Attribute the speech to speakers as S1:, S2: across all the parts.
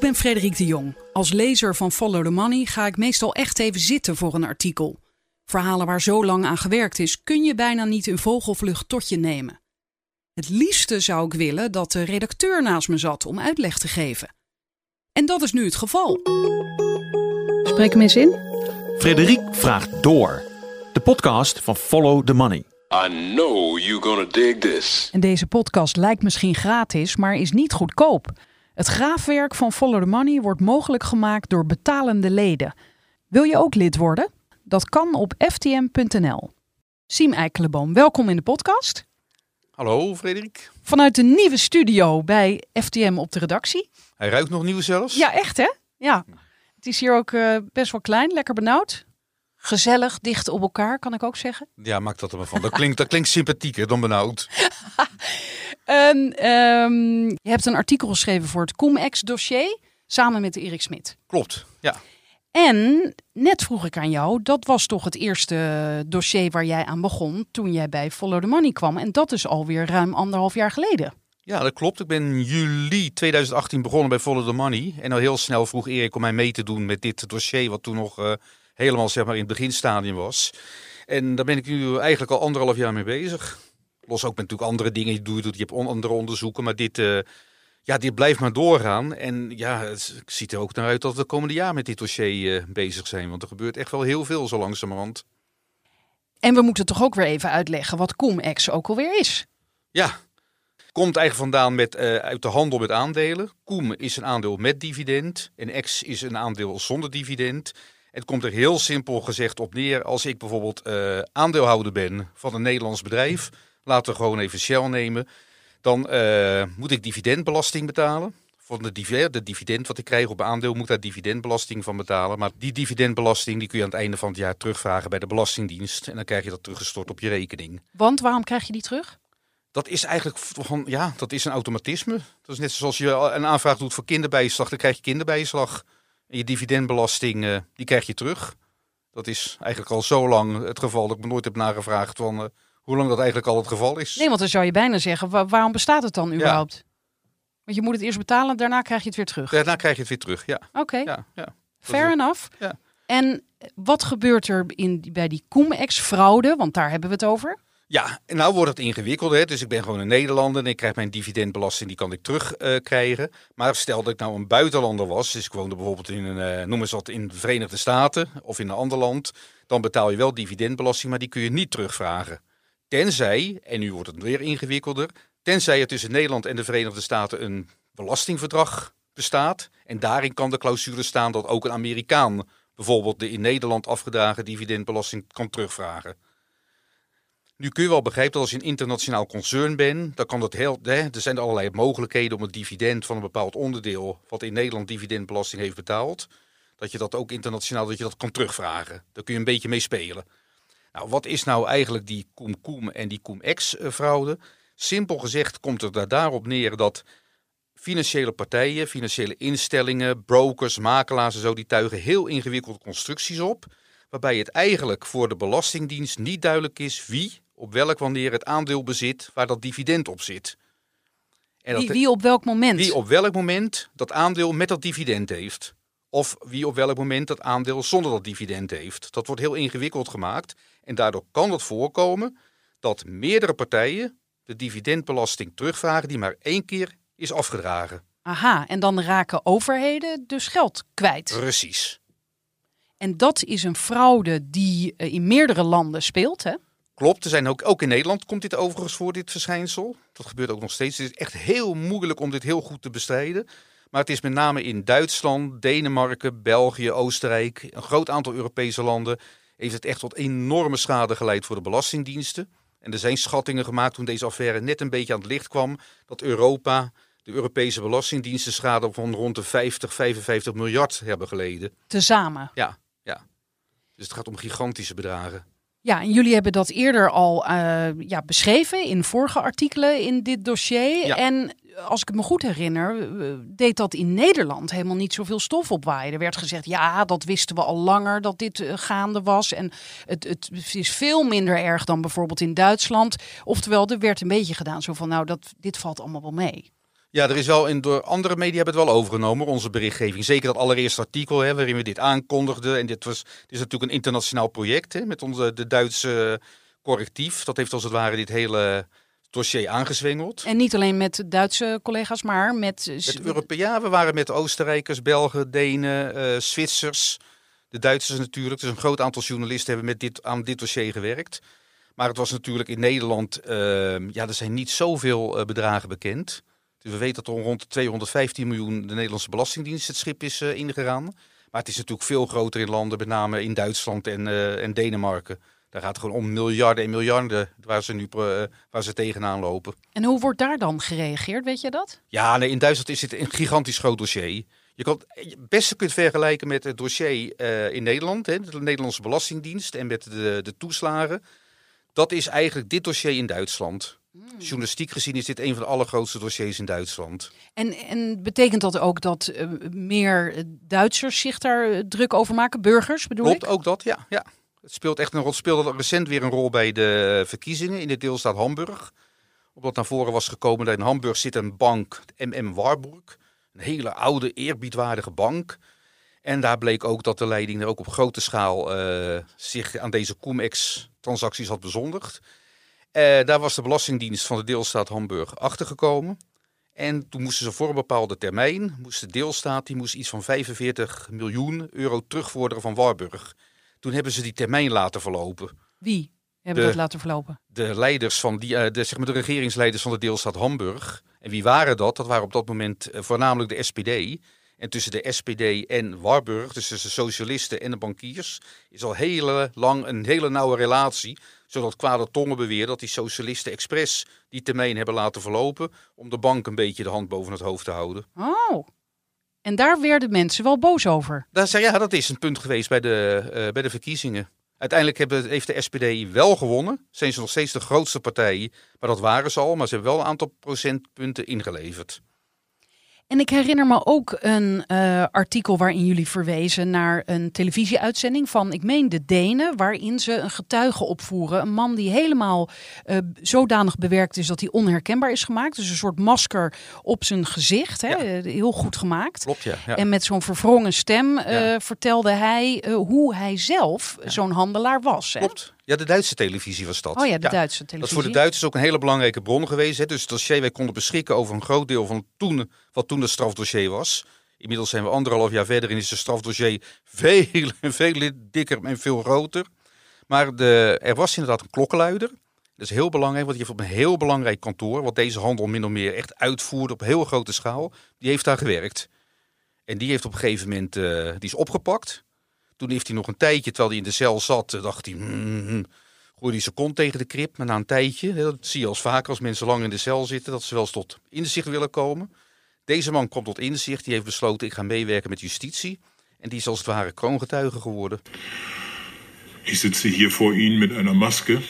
S1: ben Frederik de Jong. Als lezer van Follow the Money ga ik meestal echt even zitten voor een artikel. Verhalen waar zo lang aan gewerkt is, kun je bijna niet in vogelvlucht tot je nemen. Het liefste zou ik willen dat de redacteur naast me zat om uitleg te geven. En dat is nu het geval.
S2: Spreek hem eens in.
S3: Frederik vraagt door. De podcast van Follow the Money.
S4: I know you're gonna dig this.
S1: En deze podcast lijkt misschien gratis, maar is niet goedkoop. Het graafwerk van Follow the Money wordt mogelijk gemaakt door betalende leden. Wil je ook lid worden? Dat kan op ftm.nl. Siem Eikelenboom, welkom in de podcast.
S5: Hallo Frederik.
S1: Vanuit de nieuwe studio bij FTM op de redactie.
S5: Hij ruikt nog nieuw zelfs.
S1: Ja, echt hè? Ja. Het is hier ook eh, best wel klein, lekker benauwd. Gezellig, dicht op elkaar, kan ik ook zeggen.
S5: Ja, maak dat er maar van. Dat klinkt, dat klinkt sympathieker dan benauwd.
S1: En, ehm, je hebt een artikel geschreven voor het CumEx-dossier, samen met Erik Smit.
S5: Klopt, ja.
S1: En net vroeg ik aan jou, dat was toch het eerste dossier waar jij aan begon toen jij bij Follow the Money kwam. En dat is alweer ruim anderhalf jaar geleden.
S5: Ja, dat klopt. Ik ben in juli 2018 begonnen bij Follow the Money. En al heel snel vroeg Erik om mij mee te doen met dit dossier, wat toen nog eh, helemaal zeg maar, in het beginstadium was. En daar ben ik nu eigenlijk al anderhalf jaar mee bezig. Los ook met natuurlijk andere dingen. Je doet, je hebt andere onderzoeken, maar dit, eh, ja, dit blijft maar doorgaan. En ja, het ziet er ook naar uit dat we het komende jaar met dit dossier eh, bezig zijn. Want er gebeurt echt wel heel veel zo langzamerhand.
S1: En we moeten toch ook weer even uitleggen wat CumEx ook alweer is.
S5: Ja, komt eigenlijk vandaan met, eh, uit de handel met aandelen. Koem is een aandeel met dividend en X is een aandeel zonder dividend. Het komt er heel simpel gezegd op neer. Als ik bijvoorbeeld aandeelhouder ben van een Nederlands bedrijf, laten we gewoon even Shell nemen, dan eh, moet ik dividendbelasting betalen. Van de, div- de dividend wat ik krijg op aandeel moet daar dividendbelasting van betalen. Maar die dividendbelasting die kun je aan het einde van het jaar terugvragen bij de Belastingdienst. En dan krijg je dat teruggestort op je rekening.
S1: Want waarom krijg je die terug?
S5: Dat is eigenlijk van, ja, dat is een automatisme. Dat is net zoals je een aanvraag doet voor kinderbijslag, dan krijg je kinderbijslag. En je dividendbelasting, eh, die krijg je terug. Dat is eigenlijk al zo lang het geval dat ik me nooit heb nagevraagd van eh, hoe lang dat eigenlijk al het geval is.
S1: Nee, want dan zou je bijna zeggen, wa- waarom bestaat het dan überhaupt? Want je moet het eerst betalen, daarna krijg je het weer terug.
S5: Daarna krijg je het weer terug, ja.
S1: Oké,
S5: ja, ja.
S1: fair enough.
S5: ja.
S1: En wat gebeurt er in, bij die CumEx-fraude? Want daar hebben we het over.
S5: Ja, en nou wordt het ingewikkeld. Hè? Dus ik ben gewoon een Nederlander en ik krijg mijn dividendbelasting, die kan ik terugkrijgen. krijgen. maar stel dat ik nou een buitenlander was, dus ik woonde bijvoorbeeld in een, eh, noem eens wat, in de Verenigde Staten of in een ander land, dan betaal je wel dividendbelasting, maar die kun je niet terugvragen. Tenzij, en nu wordt het weer ingewikkelder, tenzij er tussen Nederland en de Verenigde Staten een belastingverdrag bestaat. En daarin kan de clausule staan dat ook een Amerikaan bijvoorbeeld de in Nederland afgedragen dividendbelasting kan terugvragen. Nu kun je wel begrijpen dat als je een internationaal concern bent, dan kan dat heel. Hè, er zijn allerlei mogelijkheden om het dividend van een bepaald onderdeel, wat in Nederland dividendbelasting heeft betaald, dat je dat ook internationaal dat je dat kan terugvragen. Daar kun je een beetje mee spelen. Nou, wat is nou eigenlijk die Koem-Koem en die Koem-Ex-fraude? Simpel gezegd komt het daar daarop neer dat financiële partijen, financiële instellingen, brokers, makelaars en zo, die tuigen heel ingewikkelde constructies op. Waarbij het eigenlijk voor de Belastingdienst niet duidelijk is wie op welk wanneer het aandeel bezit waar dat dividend op zit. En dat
S1: Wie, wie op welk moment?
S5: wie op welk moment dat aandeel met dat dividend heeft. Of wie op welk moment dat aandeel zonder dat dividend heeft. Dat wordt heel ingewikkeld gemaakt. En daardoor kan het voorkomen dat meerdere partijen de dividendbelasting terugvragen die maar één keer is afgedragen.
S1: Aha, en dan raken overheden dus geld kwijt.
S5: Precies.
S1: En dat is een fraude die eh, in meerdere landen speelt, hè?
S5: Klopt, er zijn ook, ook in Nederland komt dit overigens voor, dit verschijnsel. Dat gebeurt ook nog steeds. Het is echt heel moeilijk om dit heel goed te bestrijden. Maar het is met name in Duitsland, Denemarken, België, Oostenrijk, een groot aantal Europese landen, heeft het echt tot enorme schade geleid voor de belastingdiensten. En er zijn schattingen gemaakt toen deze affaire net een beetje aan het licht kwam, dat Europa, de Europese belastingdiensten, schade van rond de 50, 55 miljard hebben geleden.
S1: Tezamen.
S5: Ja, ja. Dus het gaat om gigantische bedragen.
S1: Ja, en jullie hebben dat eerder al eh, ja, beschreven in vorige artikelen in dit dossier.
S5: Ja.
S1: En als ik me goed herinner, eh, deed dat in Nederland helemaal niet zoveel stof opwaaien. Er werd gezegd, ja, dat wisten we al langer dat dit eh, gaande was. En het, het is veel minder erg dan bijvoorbeeld in Duitsland. Oftewel, er werd een beetje gedaan zo van, nou, dat, dit valt allemaal wel mee.
S5: Ja, er is wel in door andere media hebben het wel overgenomen, onze berichtgeving. Zeker dat allereerste artikel hè, waarin we dit aankondigden. En dit was, is natuurlijk een internationaal project hè, met onze, de Duitse correctief. Dat heeft als het ware dit hele dossier aangezwengeld.
S1: En niet alleen met Duitse collega's, maar met...
S5: Met Europeanen, we waren met Oostenrijkers, Belgen, Denen, eh, Zwitsers, de Duitsers natuurlijk. Dus een groot aantal journalisten hebben met dit, aan dit dossier gewerkt. Maar het was natuurlijk in Nederland, eh, ja, er zijn niet zoveel uh, bedragen bekend. Dus we weten dat er rond 215 miljoen de Nederlandse Belastingdienst het schip is uh, ingegaan. Maar het is natuurlijk veel groter in landen, met name in Duitsland en, en Denemarken. Daar gaat het gewoon om miljarden en miljarden waar ze nu uh, waar ze tegenaan lopen.
S1: En hoe wordt daar dan gereageerd, weet je dat?
S5: Ja, nee, in Duitsland is het een gigantisch groot dossier. Je kan het beste kunt vergelijken met het dossier uh, in Nederland, hè, de Nederlandse Belastingdienst en met de, de toeslagen. Dat is eigenlijk dit dossier in Duitsland. Hmm. Journalistiek gezien is dit een van de allergrootste dossiers in Duitsland.
S1: En, en betekent dat ook dat uh, meer Duitsers zich daar druk over maken, burgers bedoel
S5: Klopt,
S1: ik?
S5: ook dat, ja. ja. Het speelt echt een rol. speelde recent weer een rol bij de verkiezingen in de deelstaat Hamburg. Omdat naar voren was gekomen dat in Hamburg zit een bank, MM Warburg. Een hele oude, eerbiedwaardige bank. En daar bleek ook dat de leiding er ook op grote schaal uh, zich aan deze Cum-Ex-transacties had bezondigd. Uh, daar was de Belastingdienst van de deelstaat Hamburg achtergekomen. En toen moesten ze voor een bepaalde termijn, moest de deelstaat die moest iets van 45 miljoen euro terugvorderen van Warburg. Toen hebben ze die termijn laten verlopen.
S1: Wie hebben
S5: de,
S1: dat laten verlopen?
S5: De leiders van die, uh, de, zeg maar de regeringsleiders van de deelstaat Hamburg. En wie waren dat? Dat waren op dat moment uh, voornamelijk de SPD. En tussen de SPD en Warburg, dus tussen de socialisten en de bankiers, is al heel lang een hele nauwe relatie. Zodat kwade tongen beweren dat die socialisten expres die termijn hebben laten verlopen. om de bank een beetje de hand boven het hoofd te houden.
S1: Oh. En daar werden mensen wel boos over.
S5: Zei, ja, dat is een punt geweest bij de, uh, bij de verkiezingen. Uiteindelijk hebben, heeft de SPD wel gewonnen. Zijn ze nog steeds de grootste partij. Maar dat waren ze al. Maar ze hebben wel een aantal procentpunten ingeleverd.
S1: En ik herinner me ook een uh, artikel waarin jullie verwezen naar een televisieuitzending van, ik meen, de Denen, waarin ze een getuige opvoeren. Een man die helemaal uh, zodanig bewerkt is dat hij onherkenbaar is gemaakt. Dus een soort masker op zijn gezicht. Hè? Ja. Heel goed gemaakt.
S5: Klopt, ja. ja.
S1: En met zo'n verwrongen stem uh, vertelde hij hoe hij zelf zo'n handelaar was. Hè?
S5: Klopt. Ja, de Duitse televisie was dat.
S1: Oh ja, de Duitse televisie.
S5: Dat is voor de Duitsers ook een hele belangrijke bron geweest. Hè. Dus het dossier, wij konden beschikken over een groot deel van toen, wat toen het strafdossier was. Inmiddels zijn we anderhalf jaar verder en is het strafdossier veel, veel dikker en veel groter. Maar de, er was inderdaad een klokkenluider. Dat is heel belangrijk, want je hebt op een heel belangrijk kantoor, wat deze handel min of meer echt uitvoerde op heel grote schaal, die heeft daar gewerkt. En die heeft op een gegeven moment, uh, die is opgepakt. Toen heeft hij nog een tijdje, terwijl hij in de cel zat, dacht hij, mm, gooide hij zijn kont tegen de krip. Maar na een tijdje, dat zie je als vaker als mensen lang in de cel zitten, dat ze wel eens tot inzicht willen komen. Deze man komt tot inzicht, die heeft besloten, ik ga meewerken met justitie. En die is als het ware kroongetuige geworden.
S6: Ik sitze hier voor Ihnen met einer Maske.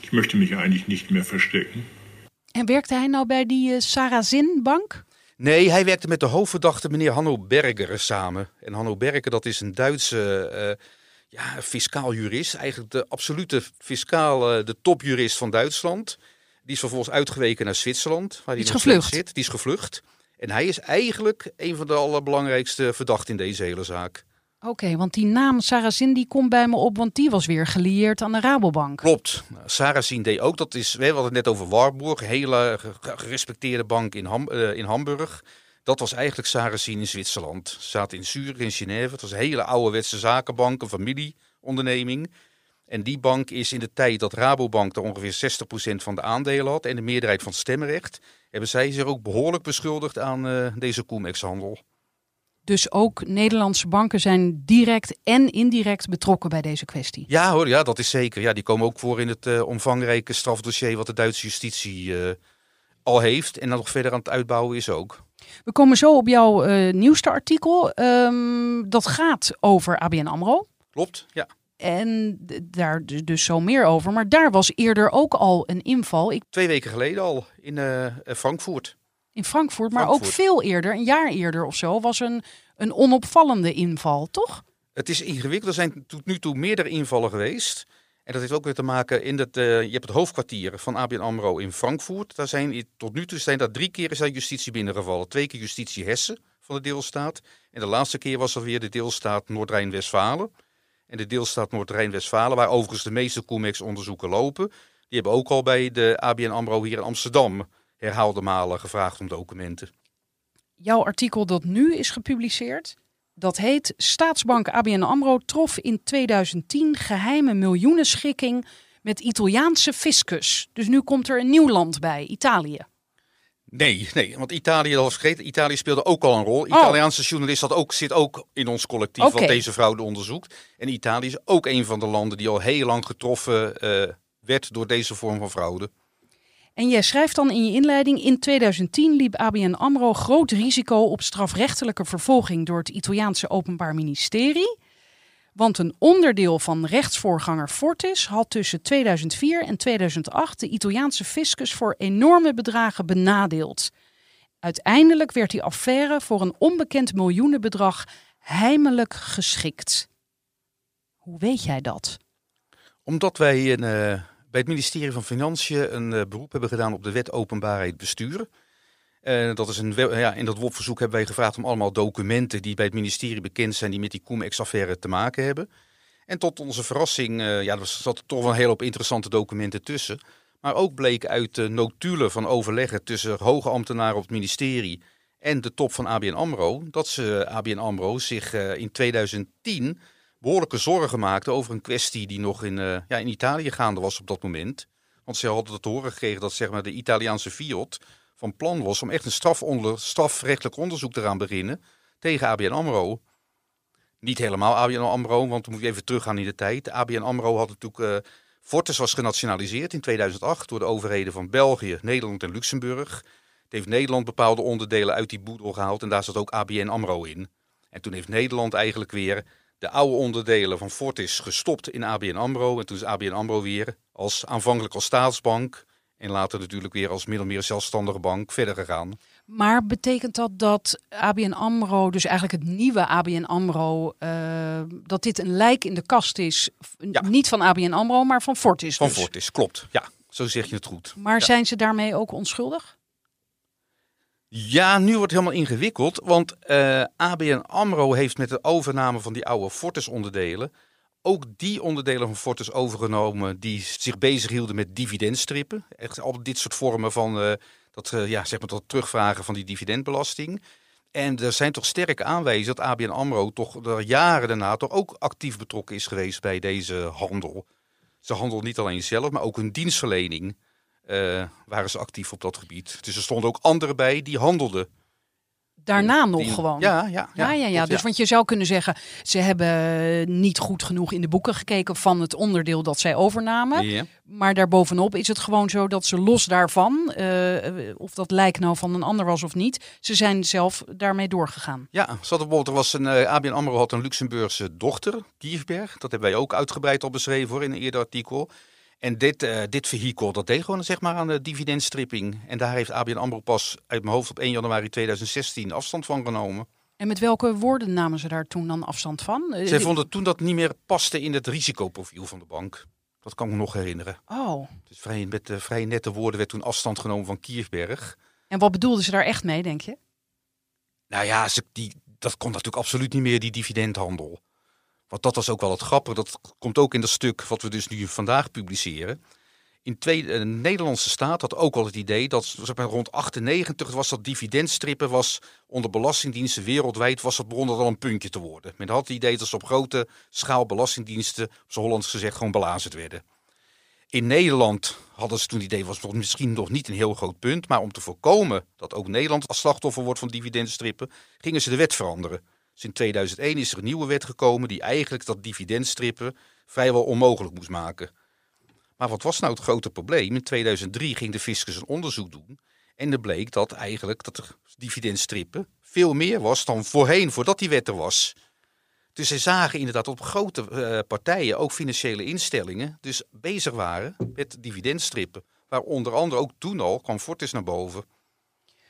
S6: Ik möchte mich eigentlich nicht mehr verstecken.
S1: En werkte hij nou bij die uh, Sarazin Bank?
S5: Nee, hij werkte met de hoofdverdachte meneer Hanno Berger samen. En Hanno Berger, dat is een Duitse uh, ja, fiscaal jurist. Eigenlijk de absolute fiscaal, uh, de topjurist van Duitsland. Die is vervolgens uitgeweken naar Zwitserland, waar
S1: is
S5: nog
S1: gevlucht.
S5: zit. Die is gevlucht. En hij is eigenlijk een van de allerbelangrijkste verdachten in deze hele zaak.
S1: Oké, want die naam Sarazin die komt bij me op, want die was weer gelieerd aan de Rabobank.
S5: Klopt. Sarazin deed ook, dat is, we hadden het net over Warburg, een hele gerespecteerde bank in, uh, in Hamburg. Dat was eigenlijk Sarazin in Zwitserland. Ze zaten in Zurich, in Genève. Het was een hele ouderwetse zakenbank, een familieonderneming. En die bank is in de tijd dat Rabobank er ongeveer 60% van de aandelen had en de meerderheid van het stemmenrecht, hebben zij zich ook behoorlijk beschuldigd aan uh, deze Cum-Ex-handel.
S1: Dus ook Nederlandse banken zijn direct en indirect betrokken bij deze kwestie.
S5: Ja hoor, ja, dat is zeker. Ja, die komen ook voor in het uh, omvangrijke strafdossier wat de Duitse justitie uh, al heeft. En dan nog verder aan het uitbouwen is ook.
S1: We komen zo op jouw uh, nieuwste artikel. Um, dat gaat over ABN AMRO.
S5: Klopt, ja.
S1: En daar dus zo meer over. Maar daar was eerder ook al een inval. Ik...
S5: Twee weken geleden al in Frankfurt.
S1: In Frankfurt, maar
S5: Frankfurt.
S1: ook veel eerder, een jaar eerder of zo, was een, een onopvallende inval, toch?
S5: Het is ingewikkeld. Er zijn tot nu toe meerdere invallen geweest. En dat heeft ook weer te maken in het, eh, je hebt het hoofdkwartier van ABN AMRO in Frankfurt. Daar zijn tot nu toe zijn daar drie keer is daar justitie binnengevallen. Twee keer justitie Hessen van de deelstaat. En de laatste keer was er weer de deelstaat Noord-Rijn-Westfalen. En de deelstaat Noord-Rijn-Westfalen, waar overigens de meeste Comex-onderzoeken lopen, die hebben ook al bij de ABN AMRO hier in Amsterdam herhaalde malen gevraagd om documenten.
S1: Jouw artikel dat nu is gepubliceerd, dat heet Staatsbank ABN AMRO trof in 2010 geheime miljoenenschikking met Italiaanse fiscus. Dus nu komt er een nieuw land bij, Italië.
S5: Nee, nee, want Italië, dat was vergeten, Italië speelde ook al een rol. Italiaanse journalist dat ook, zit ook in ons collectief wat deze fraude onderzoekt. En Italië is ook een van de landen die al heel lang getroffen eh, werd door deze vorm van fraude.
S1: En jij schrijft dan in je inleiding: In 2010 liep ABN Amro groot risico op strafrechtelijke vervolging door het Italiaanse Openbaar Ministerie. Want een onderdeel van rechtsvoorganger Fortis had tussen 2004 en 2008 de Italiaanse fiscus voor enorme bedragen benadeeld. Uiteindelijk werd die affaire voor een onbekend miljoenenbedrag heimelijk geschikt. Hoe weet jij dat?
S5: Omdat wij een, eh, bij het ministerie van Financiën een eh, beroep hebben gedaan op de wet openbaarheid besturen. Eh, dat is een, ja, in dat WOP-verzoek hebben wij gevraagd om allemaal documenten die bij het ministerie bekend zijn, die met die Cum-Ex-affaire te maken hebben. En tot onze verrassing, eh, ja, er zat toch wel een hele hoop interessante documenten tussen. Maar ook bleek uit de notulen van overleggen tussen hoge ambtenaren op het ministerie en de top van ABN AMRO, dat ze ABN AMRO zich in 2010 behoorlijke zorgen maakte over een kwestie die nog in, eh, ja, in Italië gaande was op dat moment. Want ze hadden te horen gekregen dat zeg maar, de Italiaanse Fiat van plan was om echt een strafonder, strafrechtelijk onderzoek te gaan beginnen tegen ABN AMRO. Niet helemaal ABN AMRO, want we moeten even teruggaan in de tijd. ABN AMRO had natuurlijk... eh Fortis was genationaliseerd in 2008 door de overheden van België, Nederland en Luxemburg. Het heeft Nederland bepaalde onderdelen uit die boedel gehaald en daar zat ook ABN AMRO in. En toen heeft Nederland eigenlijk weer de oude onderdelen van Fortis gestopt in ABN AMRO. En toen is ABN AMRO weer als, aanvankelijk als staatsbank en later natuurlijk weer als min of meer zelfstandige bank verder gegaan.
S1: Maar betekent dat dat ABN AMRO, dus eigenlijk het nieuwe ABN AMRO, eh, dat dit een lijk in de kast is?
S5: Ja.
S1: Niet van ABN AMRO, maar van Fortis
S5: Van
S1: dus.
S5: Fortis, klopt. Ja, zo zeg je het goed.
S1: Maar zijn ze daarmee ook onschuldig?
S5: Ja, nu wordt het helemaal ingewikkeld. Want eh, ABN AMRO heeft met de overname van die oude Fortis-onderdelen... ook die onderdelen van Fortis overgenomen die zich bezighielden met dividendstrippen. Echt al dit soort vormen van eh, dat, eh, ja, zeg maar dat terugvragen van die dividendbelasting. En er zijn toch sterke aanwijzingen dat ABN AMRO toch de jaren daarna toch ook actief betrokken is geweest bij deze handel. Ze handelen niet alleen zelf, maar ook hun dienstverlening eh, waren ze actief op dat gebied. Dus er stonden ook anderen bij die handelden.
S1: Daarna nog
S5: Die-
S1: gewoon.
S5: Ja, ja, ja.
S1: Ja, ja, ja. Dus want je zou kunnen zeggen, ze hebben niet goed genoeg in de boeken gekeken van het onderdeel dat zij overnamen. Maar daarbovenop is het gewoon zo dat ze los daarvan, eh, of dat lijk nou van een ander was of niet, ze zijn zelf daarmee doorgegaan.
S5: Ja, hadden bijvoorbeeld, er was een, eh, ABN AMRO had een Luxemburgse dochter, Kiefberg. Dat hebben wij ook uitgebreid al beschreven hoor, in een eerder artikel. En dit, eh, dit vehikel, dat deed gewoon zeg maar aan de dividendstripping. En daar heeft ABN AMRO pas uit mijn hoofd op 1 januari 2016 afstand van genomen.
S1: En met welke woorden namen ze daar toen dan afstand van? Eh,
S5: Zij
S1: die-
S5: vonden toen dat niet meer paste in het risicoprofiel van de bank. Dat kan ik me nog herinneren.
S1: Oh,
S5: Dus vrij, met eh, vrij nette woorden werd toen afstand genomen van Kiefberg.
S1: en wat bedoelden ze daar echt mee, denk je?
S5: Nou ja, ze, die, dat kon natuurlijk absoluut niet meer, die dividendhandel. Want dat was ook wel het grappige. Dat komt ook in dat stuk wat we dus nu vandaag publiceren. In twee, eh, de Nederlandse staat had ook al het idee dat rond 98 was dat dividendstrippen was onder belastingdiensten wereldwijd was dat begon dat al een puntje te worden. Men had het idee dat ze op grote schaal belastingdiensten, z'n Hollands gezegd, gewoon belazerd werden. In Nederland hadden ze toen het idee, was het misschien nog niet een heel groot punt, maar om te voorkomen dat ook Nederland als slachtoffer wordt van dividendstrippen, gingen ze de wet veranderen. In 2001 is er een nieuwe wet gekomen die eigenlijk dat dividendstrippen vrijwel onmogelijk moest maken. Maar wat was nou het grote probleem? In 2003 ging de fiscus een onderzoek doen en er bleek dat eigenlijk dat er dividendstrippen veel meer was dan voorheen, voordat die wet er was. Dus zij zagen inderdaad op grote eh, partijen, ook financiële instellingen, dus bezig waren met dividendstrippen. Waar onder andere ook toen al kwam Fortis naar boven.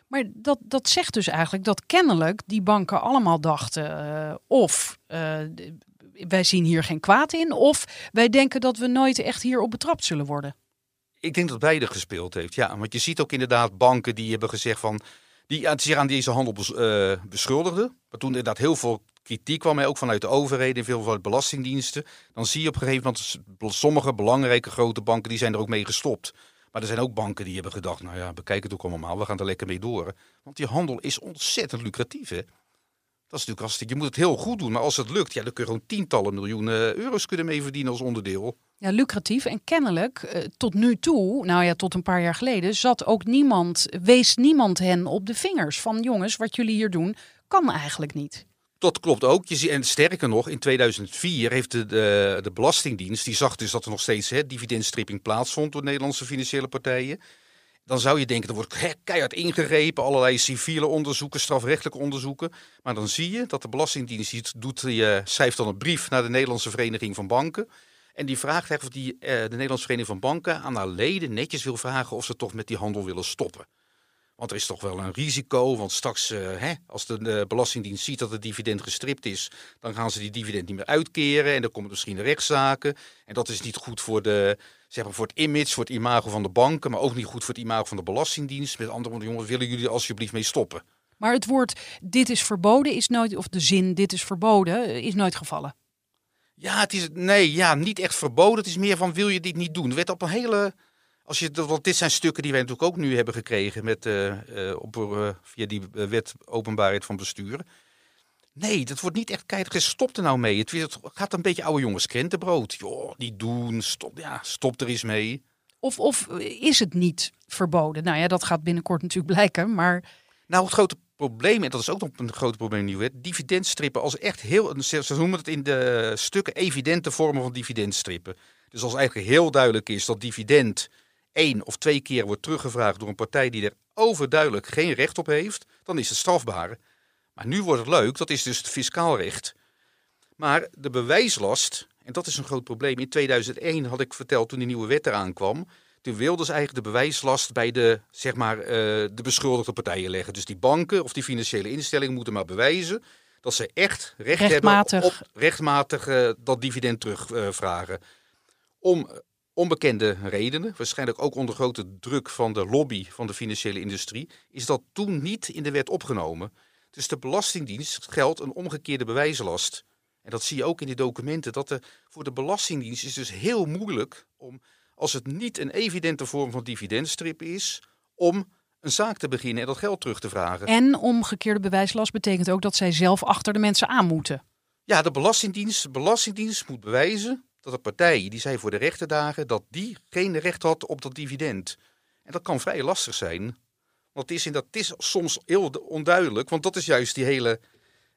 S1: Maar dat, dat zegt dus eigenlijk dat kennelijk die banken allemaal dachten, eh, of eh, wij zien hier geen kwaad in. Of wij denken dat we nooit echt hierop betrapt zullen worden.
S5: Ik denk dat beide gespeeld heeft. Ja, want je ziet ook inderdaad banken die hebben gezegd van. die zich aan deze handel bes- eh, beschuldigden. Maar toen inderdaad heel veel kritiek kwam, ook vanuit de overheden en veel vanuit belastingdiensten. Dan zie je op een gegeven moment sommige belangrijke grote banken die zijn er ook mee gestopt. Maar er zijn ook banken die hebben gedacht, nou ja, bekijk het ook allemaal, we gaan er lekker mee door. Want die handel is ontzettend lucratief, hè. Dat is natuurlijk hartstikke, je moet het heel goed doen, maar als het lukt, ja, dan kun je gewoon tientallen miljoenen euro's kunnen mee verdienen als onderdeel.
S1: Ja, lucratief. En kennelijk, eh, tot nu toe, nou ja, tot een paar jaar geleden, zat ook niemand, wees niemand hen op de vingers van jongens, wat jullie hier doen, kan eigenlijk niet.
S5: Dat klopt ook. Je ziet, en sterker nog, in 2004 heeft de, de, Belastingdienst, die zag dus dat er nog steeds hè, dividendstripping plaatsvond door Nederlandse financiële partijen. Dan zou je denken, er wordt keihard ingegrepen, allerlei civiele onderzoeken, strafrechtelijke onderzoeken. Maar dan zie je dat de Belastingdienst doet, die eh, schrijft dan een brief naar de Nederlandse Vereniging van Banken. En die vraagt eigenlijk of die, eh, de Nederlandse Vereniging van Banken aan haar leden netjes wil vragen of ze toch met die handel willen stoppen. Want er is toch wel een risico. Want straks, eh, hè, als de, de Belastingdienst ziet dat het dividend gestript is, dan gaan ze die dividend niet meer uitkeren. En dan komen er misschien rechtszaken. En dat is niet goed voor, de, zeg maar, voor het image, voor het imago van de banken. Maar ook niet goed voor het imago van de Belastingdienst. Met andere woorden, jongens, willen jullie er alsjeblieft mee stoppen?
S1: Maar het woord dit is verboden is nooit, of de zin dit is verboden, is nooit gevallen.
S5: Ja, het is nee, ja, niet echt verboden. Het is meer van wil je dit niet doen? Er werd op een hele. Als je, want dit zijn stukken die wij natuurlijk ook nu hebben gekregen met, eh, eh, op, eh, via die wet openbaarheid van bestuur. Nee, dat wordt niet echt keihard. Stop er nou mee. Het, het gaat een beetje oude jongens krentenbrood. Joh, niet doen. Stop, ja, stop er eens mee.
S1: Of, of is het niet verboden? Nou ja, dat gaat binnenkort natuurlijk blijken. Maar
S5: Nou, het grote probleem, en dat is ook nog een groot probleem nieuwe wet, dividendstrippen als echt heel, ze noemen het in de stukken evidente vormen van dividendstrippen. Dus als eigenlijk heel duidelijk is dat dividend één of twee keer wordt teruggevraagd door een partij die er overduidelijk geen recht op heeft, dan is het strafbaar. Maar nu wordt het leuk, dat is dus het fiscaal recht. Maar de bewijslast, en dat is een groot probleem. In 2001 had ik verteld toen die nieuwe wet eraan kwam. Toen wilden ze eigenlijk de bewijslast bij de, zeg maar, eh, de beschuldigde partijen leggen. Dus die banken of die financiële instellingen moeten maar bewijzen dat ze echt recht
S1: Rechtmatig.
S5: hebben op rechtmatig eh, dat dividend terugvragen. Om onbekende redenen, waarschijnlijk ook onder grote druk van de lobby van de financiële industrie, is dat toen niet in de wet opgenomen. Dus de Belastingdienst geldt een omgekeerde bewijslast. En dat zie je ook in die documenten, dat er voor de Belastingdienst is dus heel moeilijk om, als het niet een evidente vorm van dividendstrip is, om een zaak te beginnen en dat geld terug te vragen.
S1: en omgekeerde bewijslast betekent ook dat zij zelf achter de mensen aan moeten.
S5: Ja, de Belastingdienst, de Belastingdienst moet bewijzen dat de partij die zij voor de rechter dagen, dat die geen recht had op dat dividend. En dat kan vrij lastig zijn. Want het is, in dat, is soms heel onduidelijk, want dat is juist die hele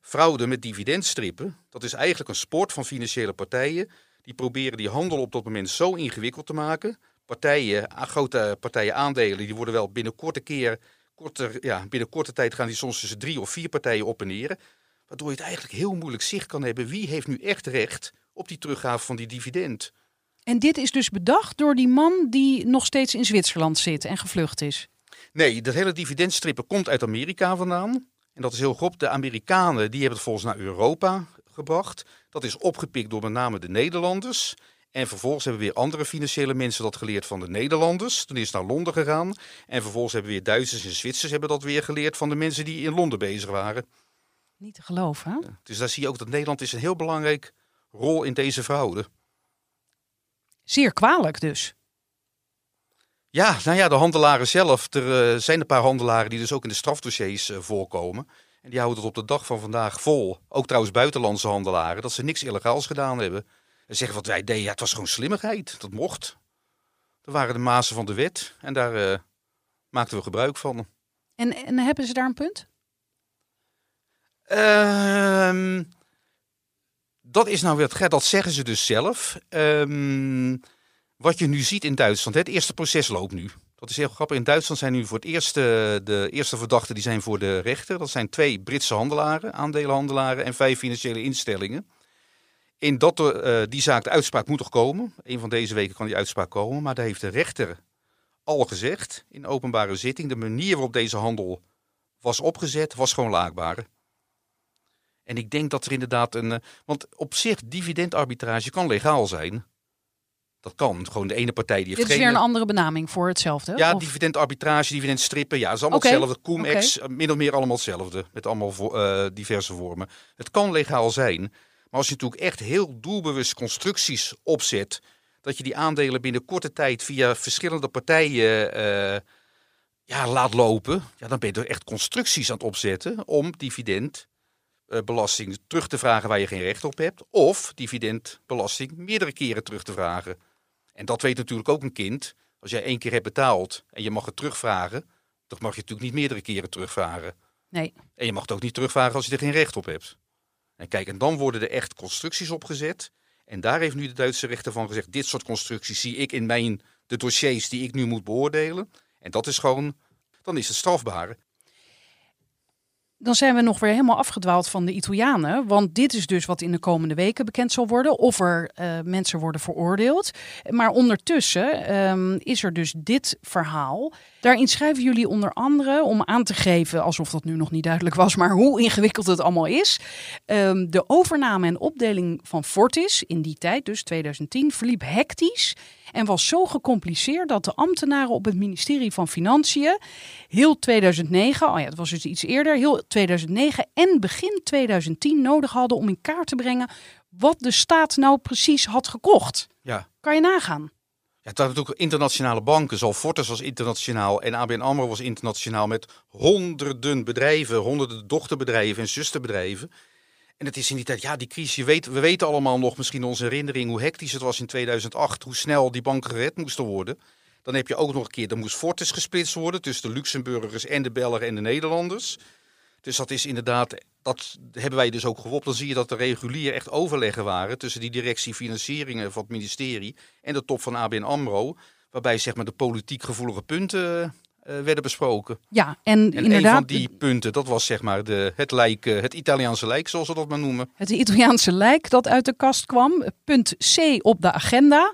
S5: fraude met dividendstrippen. Dat is eigenlijk een sport van financiële partijen. Die proberen die handel op dat moment zo ingewikkeld te maken. Partijen, grote partijen aandelen, die worden wel binnen korte keer, korter, ja, binnen korte tijd gaan die soms tussen drie of vier partijen op en neer. Waardoor je het eigenlijk heel moeilijk zicht kan hebben. Wie heeft nu echt recht op die teruggave van die dividend?
S1: En dit is dus bedacht door die man die nog steeds in Zwitserland zit en gevlucht is.
S5: Nee, dat hele dividendstrippen komt uit Amerika vandaan. En dat is heel grof. De Amerikanen die hebben het volgens naar Europa gebracht. Dat is opgepikt door met name de Nederlanders. En vervolgens hebben weer andere financiële mensen dat geleerd van de Nederlanders. Toen is het naar Londen gegaan. En vervolgens hebben weer Duitsers en Zwitsers hebben dat weer geleerd van de mensen die in Londen bezig waren.
S1: Niet te geloven, hè?
S5: Dus daar zie je ook dat Nederland is een heel belangrijk rol in deze fraude.
S1: Zeer kwalijk dus.
S5: Ja, nou ja, de handelaren zelf. Er eh, zijn een paar handelaren die dus ook in de strafdossiers eh, voorkomen. En die houden het op de dag van vandaag vol. Ook trouwens buitenlandse handelaren. Dat ze niks illegaals gedaan hebben. En zeggen wat wij deden, ja, het was gewoon slimmigheid. Dat mocht. Er waren de mazen van de wet. En daar eh, maakten we gebruik van.
S1: En, en hebben ze daar een punt?
S5: Ehm, dat is nou weer dat zeggen ze dus zelf. Ehm, wat je nu ziet in Duitsland, het eerste proces loopt nu. Dat is heel grappig. In Duitsland zijn nu voor het eerste, de eerste verdachten die zijn voor de rechter. Dat zijn twee Britse handelaren, aandelenhandelaren en vijf financiële instellingen. In dat, eh, die zaak, de uitspraak moet toch komen. Een van deze weken kan die uitspraak komen. Maar daar heeft de rechter al gezegd in openbare zitting. De manier waarop deze handel was opgezet, was gewoon laakbaar. En ik denk dat er inderdaad een. eh, Want op zich, dividendarbitrage kan legaal zijn. Dat kan. Gewoon de ene partij die heeft
S1: Dit is
S5: geen.
S1: weer een andere benaming voor hetzelfde.
S5: ja,
S1: of-
S5: dividendarbitrage, dividendstrippen. Ja, is allemaal hetzelfde. Cum-ex, eh, min of meer allemaal hetzelfde. Met allemaal eh, diverse vormen. Het kan legaal zijn. Maar als je natuurlijk echt heel doelbewust constructies opzet. Dat je die aandelen binnen korte tijd via verschillende partijen eh, ja, laat lopen. Ja, dan ben je er echt constructies aan het opzetten om dividendbelasting terug te vragen waar je geen recht op hebt. Of dividendbelasting meerdere keren terug te vragen. En dat weet natuurlijk ook een kind. Als jij één keer hebt betaald en je mag het terugvragen, dan mag je natuurlijk niet meerdere keren terugvragen.
S1: Nee.
S5: En je mag het ook niet terugvragen als je er geen recht op hebt. En kijk, en dan worden er echt constructies opgezet. En daar heeft nu de Duitse rechter van gezegd: dit soort constructies zie ik in mijn de dossiers die ik nu moet beoordelen. En dat is gewoon, dan is het strafbaar.
S1: Dan zijn we nog weer helemaal afgedwaald van de Italianen. Want dit is dus wat in de komende weken bekend zal worden. Of er eh, mensen worden veroordeeld. Maar ondertussen ehm, is er dus dit verhaal. Daarin schrijven jullie onder andere om aan te geven, alsof dat nu nog niet duidelijk was, maar hoe ingewikkeld het allemaal is. Ehm, de overname en opdeling van Fortis in die tijd, dus 2010, verliep hectisch. En was zo gecompliceerd dat de ambtenaren op het ministerie van Financiën heel 2009, oh ja, dat was dus iets eerder, heel 2009 en begin 2010 nodig hadden om in kaart te brengen wat de staat nou precies had gekocht.
S5: Ja.
S1: Kan je nagaan?
S5: Ja, het waren natuurlijk internationale banken, zoals Fortis was internationaal en ABN AMRO was internationaal met honderden bedrijven, honderden dochterbedrijven en zusterbedrijven. En het is in die tijd, ja, die crisis, je weet, we weten allemaal nog misschien onze herinnering hoe hectisch het was in 2008, hoe snel die banken gered moesten worden. Dan heb je ook nog een keer, dan moest Fortis gesplitst worden tussen de Luxemburgers en de Belgen en de Nederlanders. Dus dat is inderdaad, dat hebben wij dus ook gewopt. Dan zie je dat er regulier echt overleggen waren tussen die directie financieringen van het ministerie en de top van ABN AMRO. Waarbij zeg maar de politiek gevoelige punten werden besproken.
S1: Ja, en,
S5: En
S1: inderdaad,
S5: een van die punten, dat was zeg maar de, het, lijk, eh, het Italiaanse lijk, zoals we dat maar noemen.
S1: Het Italiaanse lijk dat uit de kast kwam. Punt C op de agenda.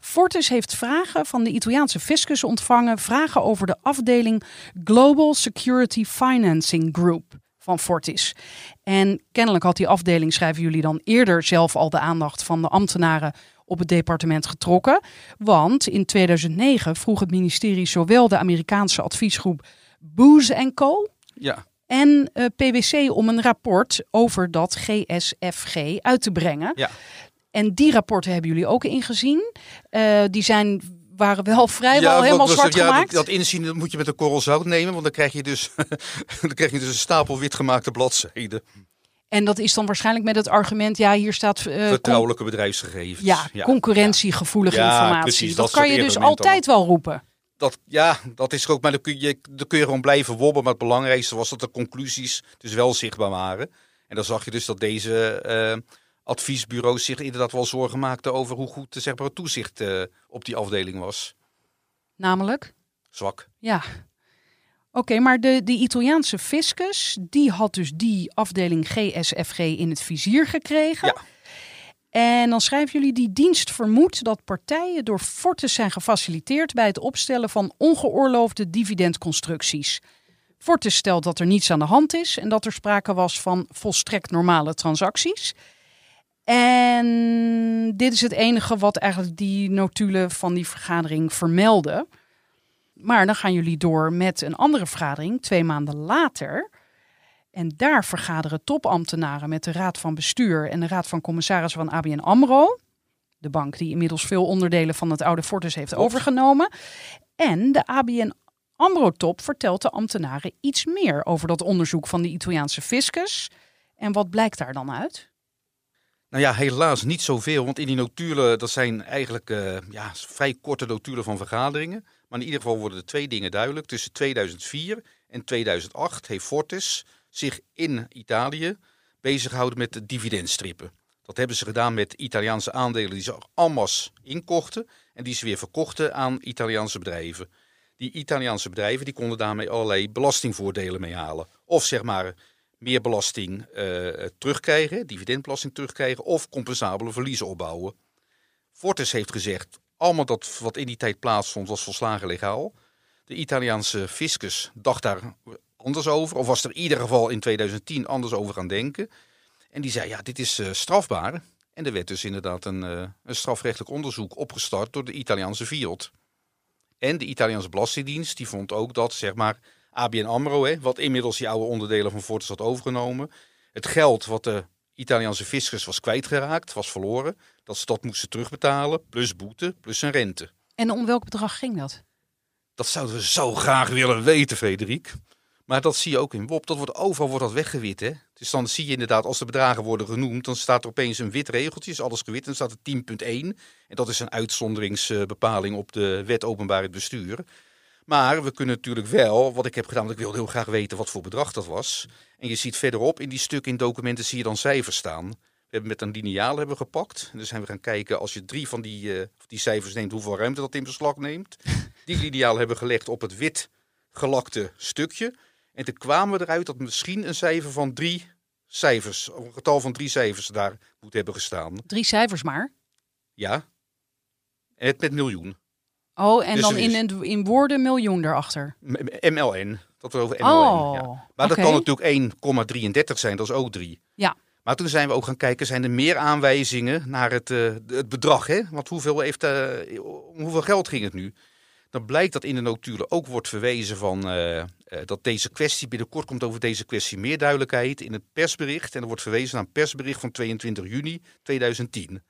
S1: Fortis heeft vragen van de Italiaanse fiscus ontvangen. Vragen over de afdeling Global Security Financing Group van Fortis. En kennelijk had die afdeling, schrijven jullie dan eerder zelf al de aandacht van de ambtenaren op het departement getrokken. Want in 2009 vroeg het ministerie zowel de Amerikaanse adviesgroep Booz Co
S5: Ja,
S1: en eh, PwC om een rapport over dat GSFG uit te brengen.
S5: Ja.
S1: En die rapporten hebben jullie ook ingezien. Eh, die zijn, waren wel vrijwel helemaal zwart
S5: het? ja,
S1: gemaakt.
S5: Dat, dat inzien dat moet je met een korrel zout nemen, want dan krijg je dus, dan krijg je dus een stapel witgemaakte bladzijden.
S1: En dat is dan waarschijnlijk met het argument, ja, hier staat eh,
S5: Vertrouwelijke bedrijfsgegevens.
S1: ja, concurrentiegevoelige
S5: Ja,
S1: informatie.
S5: precies,
S1: dat,
S5: dat
S1: kan je dus altijd wel roepen.
S5: Dat, ja, dat is er ook. Maar dan kun, je, dan kun je gewoon blijven wobbelen. Maar het belangrijkste was dat de conclusies dus wel zichtbaar waren. En dan zag je dus dat deze eh, adviesbureaus zich inderdaad wel zorgen maakten over hoe goed zeg maar, het toezicht eh, op die afdeling was.
S1: Namelijk,
S5: Zwak.
S1: ja. Oké, maar de, de Italiaanse fiscus, die had dus die afdeling GSFG in het vizier gekregen.
S5: Ja.
S1: En dan schrijven jullie, die dienst vermoedt dat partijen door Fortis zijn gefaciliteerd bij het opstellen van ongeoorloofde dividendconstructies. Fortis stelt dat er niets aan de hand is en dat er sprake was van volstrekt normale transacties. En dit is het enige wat eigenlijk die notulen van die vergadering vermelden. Maar dan gaan jullie door met een andere vergadering, twee maanden later. En daar vergaderen topambtenaren met de Raad van Bestuur en de Raad van Commissarissen van ABN AMRO. De bank die inmiddels veel onderdelen van het oude Fortis heeft overgenomen. En de ABN AMRO-top vertelt de ambtenaren iets meer over dat onderzoek van de Italiaanse fiscus. En wat blijkt daar dan uit?
S5: Nou ja, helaas niet zoveel. Want in die notulen, dat zijn eigenlijk eh, ja, vrij korte notulen van vergaderingen. Maar in ieder geval worden er twee dingen duidelijk. Tussen 2004 en 2008 heeft Fortis zich in Italië bezig gehouden met de dividendstrippen. Dat hebben ze gedaan met Italiaanse aandelen die ze masse inkochten. En die ze weer verkochten aan Italiaanse bedrijven. Die Italiaanse bedrijven die konden daarmee allerlei belastingvoordelen mee halen. Of zeg maar meer belasting eh, terugkrijgen, dividendbelasting terugkrijgen of compensabele verliezen opbouwen. Fortis heeft gezegd, allemaal dat wat in die tijd plaatsvond was volslagen legaal. De Italiaanse fiscus dacht daar anders over, of was er in ieder geval in 2010 anders over gaan denken. En die zei, ja, dit is eh, strafbaar. En er werd dus inderdaad een, eh, een strafrechtelijk onderzoek opgestart door de Italiaanse Fiat. En de Italiaanse Belastingdienst, die vond ook dat, zeg maar, ABN AMRO, hè, wat inmiddels die oude onderdelen van Fortis had overgenomen, het geld wat de Italiaanse fiscus was kwijtgeraakt, was verloren, dat ze dat moesten terugbetalen, plus boete, plus een rente.
S1: En om welk bedrag ging dat?
S5: Dat zouden we zo graag willen weten, Frederik. Maar dat zie je ook in WOP. Dat wordt overal wordt dat weggewit. Hè? Dus dan zie je inderdaad, als de bedragen worden genoemd, dan staat er opeens een wit regeltje, is alles gewit. En dan staat er 10.1. En dat is een uitzonderingsbepaling op de wet openbaar bestuur. Maar we kunnen natuurlijk wel, wat ik heb gedaan, want ik wilde heel graag weten wat voor bedrag dat was. En je ziet verderop in die stukken in documenten zie je dan cijfers staan. We hebben met een lineaal hebben gepakt. En dan zijn we gaan kijken, als je drie van die, eh, die cijfers neemt, hoeveel ruimte dat in beslag neemt. Die lineaal hebben we gelegd op het wit gelakte stukje. En toen kwamen we eruit dat misschien een cijfer van drie cijfers, een getal van drie cijfers daar moet hebben gestaan.
S1: Drie cijfers maar.
S5: Ja. En het met miljoen.
S1: Oh, en
S5: Dus
S1: dan in, in, woorden miljoen erachter.
S5: M- MLN. Dat we over MLN.
S1: Oh,
S5: ja. Maar dat kan natuurlijk 1,33 zijn, dat is ook 3.
S1: Ja.
S5: Maar toen zijn we ook gaan kijken, zijn er meer aanwijzingen naar het, eh, het bedrag? Hè? Want hoeveel, heeft, eh, om hoeveel geld ging het nu? Dan blijkt dat in de notulen ook wordt verwezen van eh, dat deze kwestie, binnenkort komt over deze kwestie meer duidelijkheid in het persbericht. En er wordt verwezen naar een persbericht van 22 juni 2010.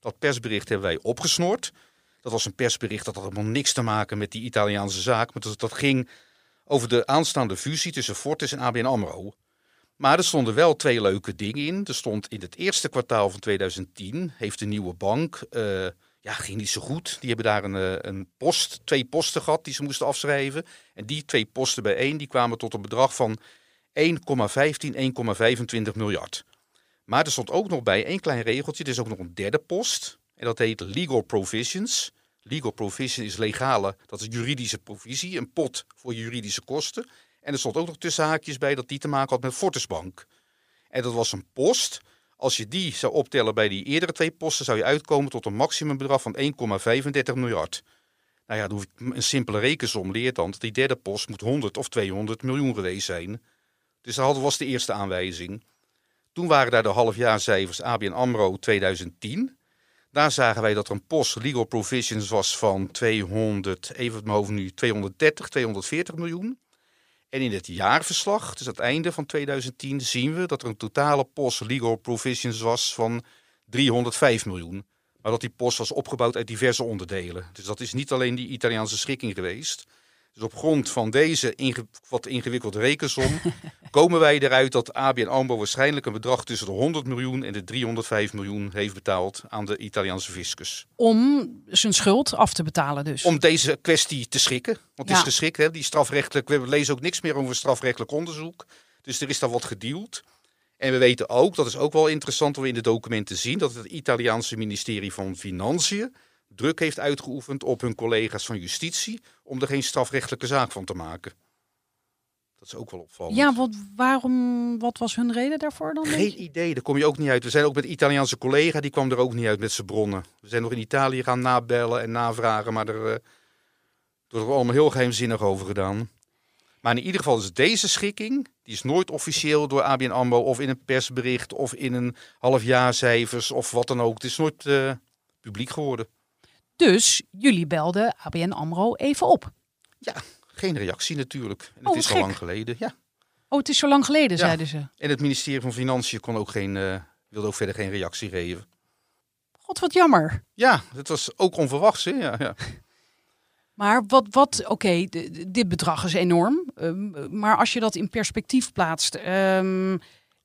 S5: Dat persbericht hebben wij opgesnord. Dat was een persbericht dat had helemaal niks te maken met die Italiaanse zaak. Maar dat, dat ging over de aanstaande fusie tussen Fortis en ABN AMRO. Maar er stonden wel twee leuke dingen in. Er stond in het eerste kwartaal van 2010 heeft de nieuwe bank, eh, ja, ging niet zo goed. Die hebben daar een, eh, een post, twee posten gehad die ze moesten afschrijven. En die twee posten bijeen, die kwamen tot een bedrag van 1,15, 1,25 miljard. Maar er stond ook nog bij één klein regeltje, er is ook nog een derde post. En dat heet legal provisions. Legal provision is legale, dat is juridische provisie, een pot voor juridische kosten. En er stond ook nog tussen haakjes bij dat die te maken had met Fortisbank. En dat was een post. Als je die zou optellen bij die eerdere twee posten, zou je uitkomen tot een maximumbedrag van 1,35 miljard. Nou ja, een simpele rekensom leert dan dat die derde post moet 100 of 200 miljoen geweest zijn. Dus dat was de eerste aanwijzing. Toen waren daar de halfjaarcijfers ABN AMRO 2010. Daar zagen wij dat er een post legal provisions was van 200, even nu, 230, 240 miljoen. En in het jaarverslag, dus het einde van 2010, zien we dat er een totale post legal provisions was van 305 miljoen. Maar dat die post was opgebouwd uit diverse onderdelen. Dus dat is niet alleen die Italiaanse schikking geweest. Dus op grond van deze inge wat ingewikkelde rekensom komen wij eruit dat ABN AMRO waarschijnlijk een bedrag tussen de 100 miljoen en de 305 miljoen heeft betaald aan de Italiaanse fiscus.
S1: Om zijn schuld af te betalen dus.
S5: Om deze kwestie te schikken. Want het
S1: Ja.
S5: is geschikt, hè? die strafrechtelijk. We lezen ook niks meer over strafrechtelijk onderzoek. Dus er is daar wat gedeeld. En we weten ook, dat is ook wel interessant om in de documenten te zien, dat het Italiaanse ministerie van Financiën druk heeft uitgeoefend op hun collega's van justitie om er geen strafrechtelijke zaak van te maken. Dat is ook wel opvallend.
S1: ja, wat, waarom, wat was hun reden daarvoor dan?
S5: Geen idee, daar kom je ook niet uit. We zijn ook met een Italiaanse collega, die kwam er ook niet uit met zijn bronnen. We zijn nog in Italië gaan nabellen en navragen, maar er, eh, er wordt allemaal heel geheimzinnig over gedaan. Maar in ieder geval is deze schikking, die is nooit officieel door ABN AMRO of in een persbericht of in een halfjaarcijfers of wat dan ook. Het is nooit eh, publiek geworden.
S1: Dus jullie belden ABN AMRO even op.
S5: Geen reactie natuurlijk. En het
S1: Oh,
S5: is al lang geleden. Ja.
S1: Oh, het is zo lang geleden,
S5: Ja.
S1: zeiden ze.
S5: En het ministerie van Financiën kon ook geen, eh, wilde ook verder geen reactie geven.
S1: God, wat jammer.
S5: Ja, het was ook onverwachts. Hè? Ja, ja.
S1: Maar wat, wat oké, dit bedrag is enorm. ehm, maar als je dat in perspectief plaatst, ehm,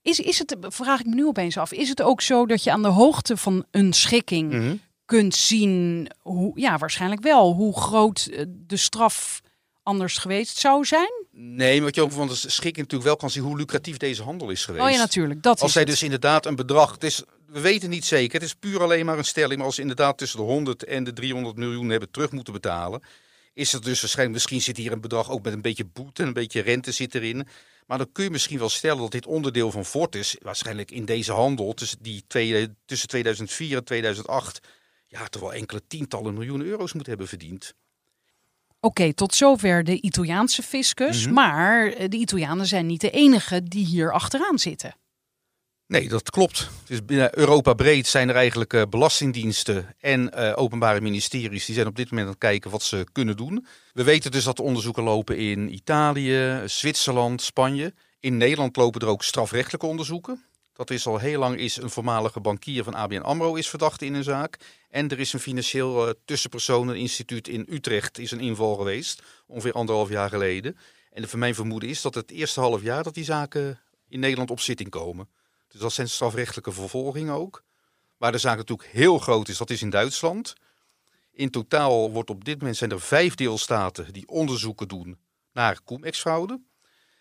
S1: is, is het, vraag ik me nu opeens af, is het ook zo dat je aan de hoogte van een schikking
S5: Mhm.
S1: Kunt zien, hoe, ja, waarschijnlijk wel, hoe groot eh, de straf anders geweest zou zijn?
S5: Nee, maar wat je ook van de schikking natuurlijk wel kan zien hoe lucratief deze handel is geweest.
S1: Oh ja, natuurlijk. Dat
S5: Als zij dus inderdaad een bedrag, het is, we weten niet zeker, het is puur alleen maar een stelling, maar als ze inderdaad tussen de 100 en de 300 miljoen hebben terug moeten betalen, is het dus waarschijnlijk, misschien zit hier een bedrag ook met een beetje boete, een beetje rente zit erin. Maar dan kun je misschien wel stellen dat dit onderdeel van Fortis waarschijnlijk in deze handel tussen, die twee, tussen 2004 en 2008 ja, toch wel enkele tientallen miljoenen euro's moet hebben verdiend.
S1: Oké, tot zover de Italiaanse fiscus.
S5: Mhm.
S1: Maar eh, de Italianen zijn niet de enige die hier achteraan zitten.
S5: Nee, dat klopt. Dus binnen Europa breed zijn er eigenlijk uh, belastingdiensten en uh, openbare ministeries. Die zijn op dit moment aan het kijken wat ze kunnen doen. We weten dus dat onderzoeken lopen in Italië, Zwitserland, Spanje. In Nederland lopen er ook strafrechtelijke onderzoeken. Dat is al heel lang is een voormalige bankier van ABN AMRO is verdacht in een zaak. En er is een financieel uh, tussenpersoneninstituut in Utrecht is een inval geweest. Ongeveer anderhalf jaar geleden. En mijn vermoeden is dat het eerste half jaar dat die zaken in Nederland op zitting komen. Dus dat zijn strafrechtelijke vervolgingen ook. Waar de zaak natuurlijk heel groot is, dat is in Duitsland. In totaal wordt op dit moment zijn er vijf deelstaten die onderzoeken doen naar cum-ex-fraude.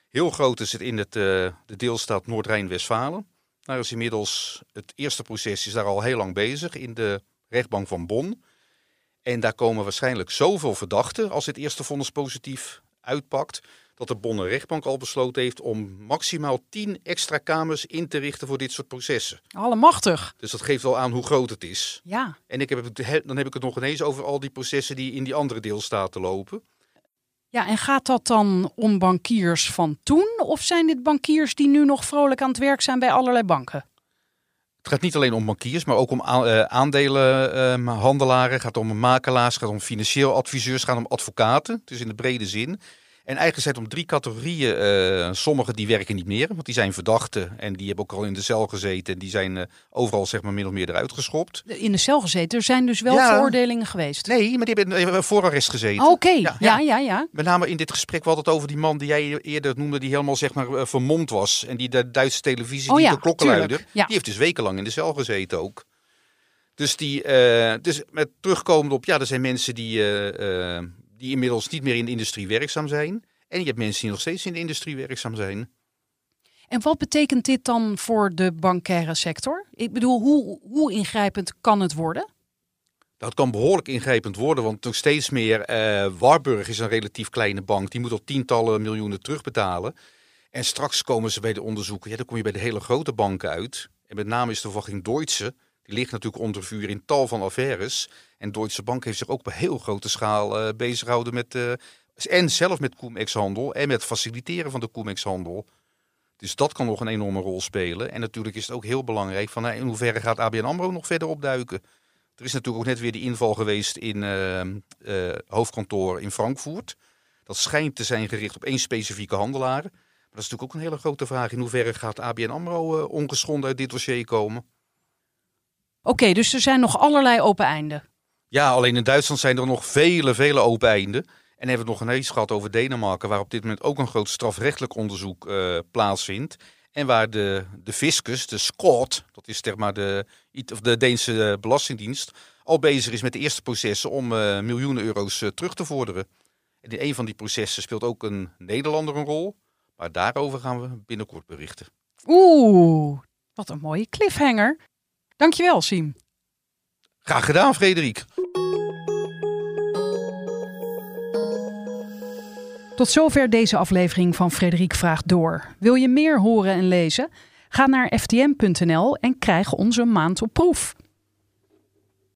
S5: Heel groot is het in het, uh, de deelstaat Noord-Rijn-Westfalen. Daar is inmiddels het eerste proces is daar al heel lang bezig in de rechtbank van Bonn. En daar komen waarschijnlijk zoveel verdachten als het eerste vonnis positief uitpakt, dat de Bonner rechtbank al besloten heeft om maximaal 10 extra kamers in te richten voor dit soort processen.
S1: Allemachtig.
S5: Dus dat geeft wel aan hoe groot het is.
S1: Ja.
S5: En ik heb het, dan heb ik het nog ineens over al die processen die in die andere deelstaten lopen.
S1: Ja, en gaat dat dan om bankiers van toen? Of zijn dit bankiers die nu nog vrolijk aan het werk zijn bij allerlei banken?
S5: Het gaat niet alleen om bankiers, maar ook om aandelenhandelaren. Het gaat om makelaars, gaat om financieel adviseurs, gaat om advocaten. Dus in de brede zin. En eigenlijk zijn het om drie categorieën. Uh, sommigen die werken niet meer, want die zijn verdachten en die hebben ook al in de cel gezeten. En die zijn uh, overal zeg maar min of meer eruit geschopt.
S1: In de cel gezeten? Er zijn dus wel ja. veroordelingen geweest?
S5: Nee, maar die hebben voorarrest gezeten.
S1: Oké, okay. ja, ja, ja, ja.
S5: Met name in dit gesprek we het over die man die jij eerder noemde, die helemaal zeg maar uh, vermomd was. En die de Duitse televisie,
S1: oh,
S5: die
S1: ja,
S5: de klokkenluider, die heeft dus wekenlang in de cel gezeten ook. Dus, die, dus met terugkomend op, ja, er zijn mensen die die inmiddels niet meer in de industrie werkzaam zijn. En je hebt mensen die nog steeds in de industrie werkzaam zijn.
S1: En wat betekent dit dan voor de bankaire sector? Ik bedoel, hoe, hoe ingrijpend kan het worden?
S5: Dat kan behoorlijk ingrijpend worden, want nog steeds meer. Uh, Warburg is een relatief kleine bank, die moet al tientallen miljoenen terugbetalen. En straks komen ze bij de onderzoeken, ja, dan kom je bij de hele grote banken uit. En met name is de verwachting Deutsche, die ligt natuurlijk onder vuur in tal van affaires. En Deutsche Bank heeft zich ook op heel grote schaal uh, bezig gehouden met uh, en zelf met Comex-handel en met faciliteren van de Comex-handel. Dus dat kan nog een enorme rol spelen. En natuurlijk is het ook heel belangrijk van nou, in hoeverre gaat ABN AMRO nog verder opduiken. Er is natuurlijk ook net weer die inval geweest in uh, hoofdkantoor in Frankfurt. Dat schijnt te zijn gericht op één specifieke handelaar. Maar dat is natuurlijk ook een hele grote vraag. In hoeverre gaat ABN AMRO ongeschonden uit dit dossier komen?
S1: Oké, okay, dus er zijn nog allerlei open einden.
S5: Ja, alleen in Duitsland zijn er nog vele, vele open einden. En hebben we nog een eens gehad over Denemarken, waar op dit moment ook een groot strafrechtelijk onderzoek uh, plaatsvindt. En waar de, de fiscus, de Scot, dat is zeg maar de, of de Deense Belastingdienst, al bezig is met de eerste processen om uh, miljoenen euro's uh, terug te vorderen. En in een van die processen speelt ook een Nederlander een rol. Maar daarover gaan we binnenkort berichten.
S1: Oeh, wat een mooie cliffhanger. Dankjewel, Siem.
S5: Graag gedaan, Frederik.
S1: Tot zover deze aflevering van Frederik Vraagt Door. Wil je meer horen en lezen? Ga naar ftm.nl en krijg onze maand op proef.